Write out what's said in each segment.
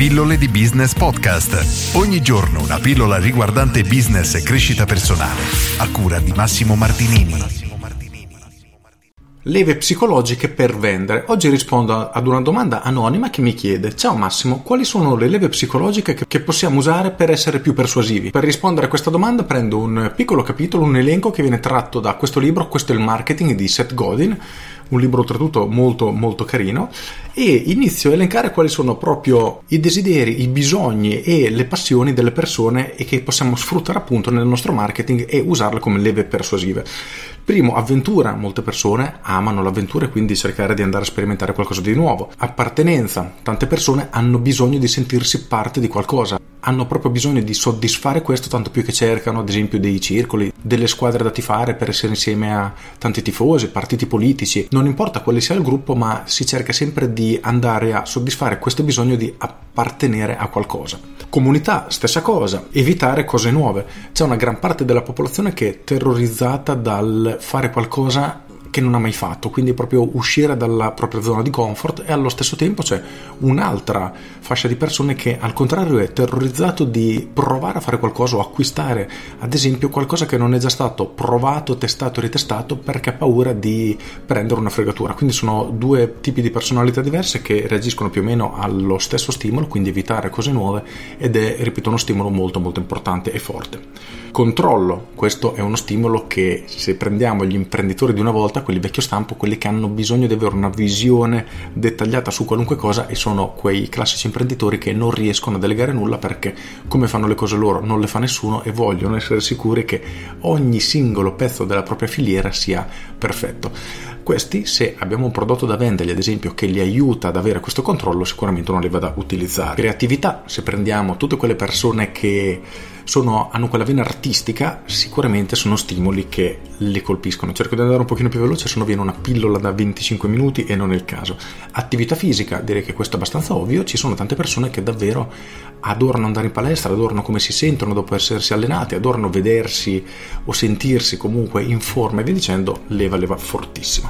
Pillole di Business Podcast. Ogni giorno una pillola riguardante business e crescita personale. A cura di Massimo Martinini. Leve psicologiche per vendere. Oggi rispondo ad una domanda anonima che mi chiede: Ciao Massimo, quali sono le leve psicologiche che possiamo usare per essere più persuasivi? Per rispondere a questa domanda prendo un piccolo capitolo, un elenco che viene tratto da questo libro, questo è il marketing di Seth Godin, un libro oltretutto molto molto carino e inizio a elencare quali sono proprio i desideri, i bisogni e le passioni delle persone e che possiamo sfruttare appunto nel nostro marketing e usarle come leve persuasive. Primo, avventura. Molte persone amano l'avventura e quindi cercare di andare a sperimentare qualcosa di nuovo. Appartenenza. Tante persone hanno bisogno di sentirsi parte di qualcosa hanno proprio bisogno di soddisfare questo tanto più che cercano ad esempio dei circoli, delle squadre da tifare per essere insieme a tanti tifosi, partiti politici, non importa quale sia il gruppo ma si cerca sempre di andare a soddisfare questo bisogno di appartenere a qualcosa. Comunità, stessa cosa, evitare cose nuove. C'è una gran parte della popolazione che è terrorizzata dal fare qualcosa che non ha mai fatto, quindi proprio uscire dalla propria zona di comfort e allo stesso tempo c'è un'altra fascia di persone che al contrario è terrorizzato di provare a fare qualcosa o acquistare ad esempio qualcosa che non è già stato provato, testato e ritestato perché ha paura di prendere una fregatura. Quindi sono due tipi di personalità diverse che reagiscono più o meno allo stesso stimolo, quindi evitare cose nuove ed è, ripeto, uno stimolo molto molto importante e forte. Controllo, questo è uno stimolo che se prendiamo gli imprenditori di una volta, quelli vecchio stampo, quelli che hanno bisogno di avere una visione dettagliata su qualunque cosa e sono quei classici imprenditori che non riescono a delegare nulla perché come fanno le cose loro non le fa nessuno e vogliono essere sicuri che ogni singolo pezzo della propria filiera sia perfetto. Questi, se abbiamo un prodotto da vendergli, ad esempio, che li aiuta ad avere questo controllo, sicuramente non li va da utilizzare. Creatività, se prendiamo tutte quelle persone che sono, hanno quella vena artistica, sicuramente sono stimoli che le colpiscono. Cerco di andare un pochino più veloce, se no viene una pillola da 25 minuti e non è il caso. Attività fisica, direi che questo è abbastanza ovvio, ci sono tante persone che davvero adorano andare in palestra, adorano come si sentono dopo essersi allenati, adorano vedersi o sentirsi comunque in forma e via dicendo, leva leva fortissima.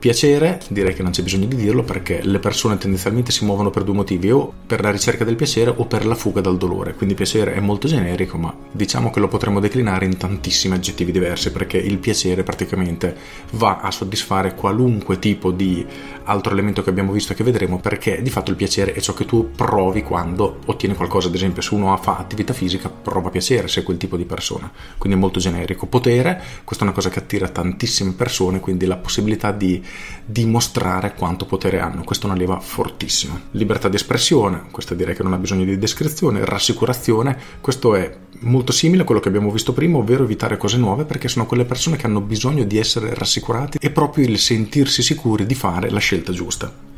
Piacere, direi che non c'è bisogno di dirlo perché le persone tendenzialmente si muovono per due motivi, o per la ricerca del piacere o per la fuga dal dolore, quindi piacere è molto generico, ma diciamo che lo potremmo declinare in tantissimi aggettivi diversi perché il piacere praticamente va a soddisfare qualunque tipo di altro elemento che abbiamo visto e che vedremo perché di fatto il piacere è ciò che tu provi quando ottieni qualcosa, ad esempio se uno fa attività fisica prova piacere se è quel tipo di persona, quindi è molto generico. Potere, questa è una cosa che attira tantissime persone, quindi la possibilità di dimostrare quanto potere hanno, questa è una leva fortissima. Libertà di espressione, questa direi che non ha bisogno di descrizione, rassicurazione, questo è molto simile a quello che abbiamo visto prima, ovvero evitare cose nuove perché sono quelle persone che hanno bisogno di essere rassicurati e proprio il sentirsi sicuri di fare la scelta giusta.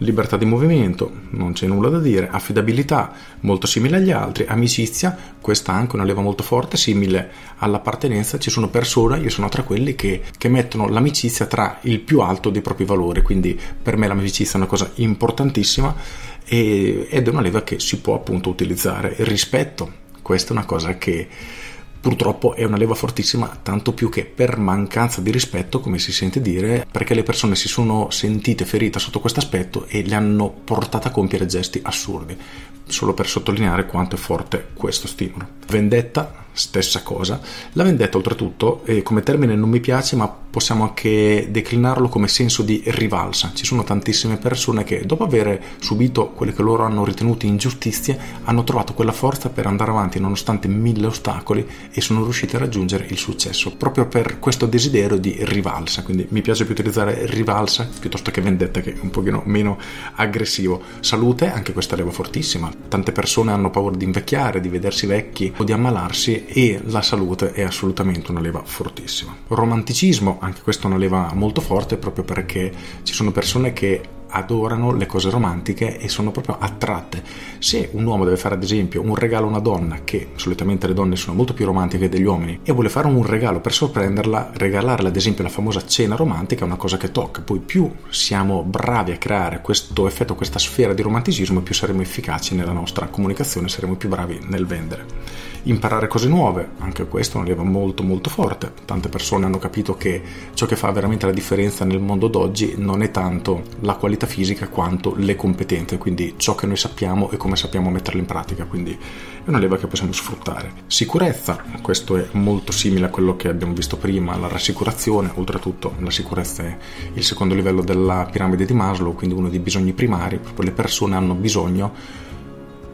Libertà di movimento, non c'è nulla da dire, affidabilità, molto simile agli altri, amicizia, questa è anche una leva molto forte, simile all'appartenenza, ci sono persone, io sono tra quelli che, che mettono l'amicizia tra il più alto dei propri valori, quindi per me l'amicizia è una cosa importantissima e, ed è una leva che si può appunto utilizzare. Il rispetto, questa è una cosa che purtroppo è una leva fortissima, tanto più che per mancanza di rispetto, come si sente dire, perché le persone si sono sentite ferite sotto questo aspetto e le hanno portate a compiere gesti assurdi, solo per sottolineare quanto è forte questo stimolo. Vendetta, stessa cosa. La vendetta, oltretutto, eh, come termine non mi piace, ma possiamo anche declinarlo come senso di rivalsa. Ci sono tantissime persone che, dopo aver subito quelle che loro hanno ritenuto ingiustizie, hanno trovato quella forza per andare avanti nonostante mille ostacoli e sono riusciti a raggiungere il successo proprio per questo desiderio di rivalsa. Quindi mi piace più utilizzare rivalsa piuttosto che vendetta, che è un pochino meno aggressivo. Salute, anche questa leva fortissima. Tante persone hanno paura di invecchiare, di vedersi vecchi o di ammalarsi e la salute è assolutamente una leva fortissima. Romanticismo, anche questa è una leva molto forte proprio perché ci sono persone che adorano le cose romantiche e sono proprio attratte. Se un uomo deve fare ad esempio un regalo a una donna, che solitamente le donne sono molto più romantiche degli uomini, e vuole fare un regalo per sorprenderla, regalarle ad esempio la famosa cena romantica è una cosa che tocca. Poi più siamo bravi a creare questo effetto, questa sfera di romanticismo, più saremo efficaci nella nostra comunicazione, saremo più bravi nel vendere. Imparare cose nuove, anche questo è una leva molto molto forte. Tante persone hanno capito che ciò che fa veramente la differenza nel mondo d'oggi non è tanto la qualità metafisica quanto le competenze, quindi ciò che noi sappiamo e come sappiamo metterle in pratica, quindi è una leva che possiamo sfruttare. Sicurezza, questo è molto simile a quello che abbiamo visto prima, la rassicurazione, oltretutto la sicurezza è il secondo livello della piramide di Maslow, quindi uno dei bisogni primari, proprio le persone hanno bisogno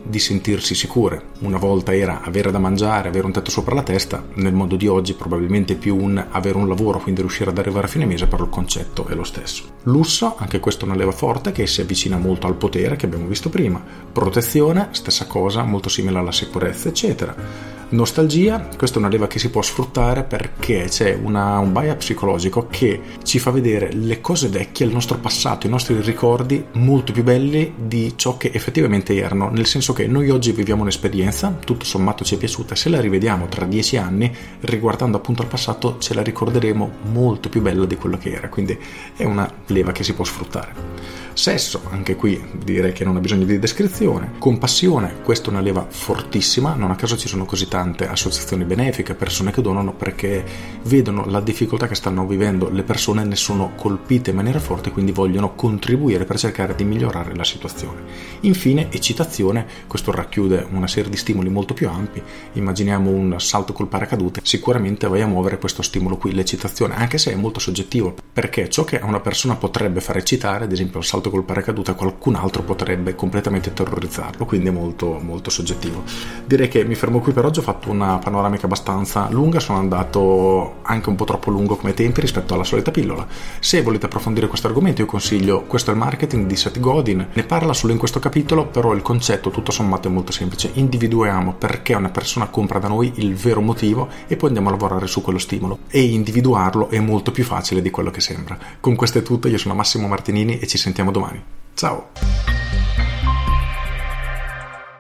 di sentirsi sicure. Una volta era avere da mangiare, avere un tetto sopra la testa, nel mondo di oggi probabilmente più un avere un lavoro, quindi riuscire ad arrivare a fine mese, però il concetto è lo stesso. Lusso, anche questo è una leva forte che si avvicina molto al potere che abbiamo visto prima. Protezione, stessa cosa, molto simile alla sicurezza, eccetera Nostalgia, questa è una leva che si può sfruttare perché c'è una, un bias psicologico che ci fa vedere le cose vecchie, il nostro passato, i nostri ricordi molto più belli di ciò che effettivamente erano, nel senso che noi oggi viviamo un'esperienza, tutto sommato ci è piaciuta, se la rivediamo tra dieci anni, riguardando appunto al passato, ce la ricorderemo molto più bella di quello che era, quindi è una leva che si può sfruttare. Sesso, anche qui direi che non ha bisogno di descrizione. Compassione, questa è una leva fortissima, non a caso ci sono così tante associazioni benefiche, persone che donano perché vedono la difficoltà che stanno vivendo le persone, ne sono colpite in maniera forte, quindi vogliono contribuire per cercare di migliorare la situazione. Infine, eccitazione, questo racchiude una serie di stimoli molto più ampi, immaginiamo un salto col paracadute, sicuramente vai a muovere questo stimolo qui, l'eccitazione, anche se è molto soggettivo, perché ciò che a una persona potrebbe far eccitare, ad esempio il salto col paracaduta qualcun altro potrebbe completamente terrorizzarlo, quindi è molto, molto soggettivo. Direi che mi fermo qui per oggi, ho fatto una panoramica abbastanza lunga, sono andato anche un po' troppo lungo come tempi rispetto alla solita pillola. Se volete approfondire questo argomento io consiglio Questo è il marketing di Seth Godin, ne parla solo in questo capitolo, però il concetto tutto sommato è molto semplice, individuiamo perché una persona compra da noi il vero motivo e poi andiamo a lavorare su quello stimolo e individuarlo è molto più facile di quello che sembra. Con questo è tutto, io sono Massimo Martinini e ci sentiamo domani. Ciao!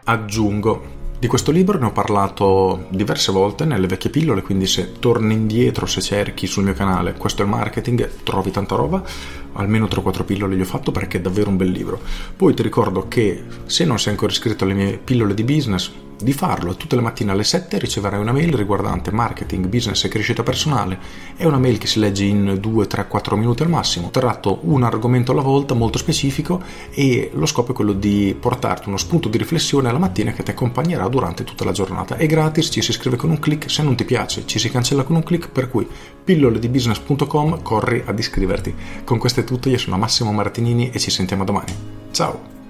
Aggiungo di questo libro ne ho parlato diverse volte nelle vecchie pillole, quindi se torni indietro, se cerchi sul mio canale questo è il marketing, trovi tanta roba, almeno 3-4 pillole gli ho fatto perché è davvero un bel libro. Poi ti ricordo che se non sei ancora iscritto alle mie pillole di business, di farlo. Tutte le mattine alle 7 riceverai una mail riguardante marketing, business e crescita personale. È una mail che si legge in 2, 3, 4 minuti al massimo. Tratto un argomento alla volta molto specifico e lo scopo è quello di portarti uno spunto di riflessione alla mattina che ti accompagnerà durante tutta la giornata. È gratis, ci si iscrive con un clic, se non ti piace ci si cancella con un clic, per cui pilloledibusiness.com corri ad iscriverti. Con questo è tutto, io sono Massimo Martinini e ci sentiamo domani. Ciao!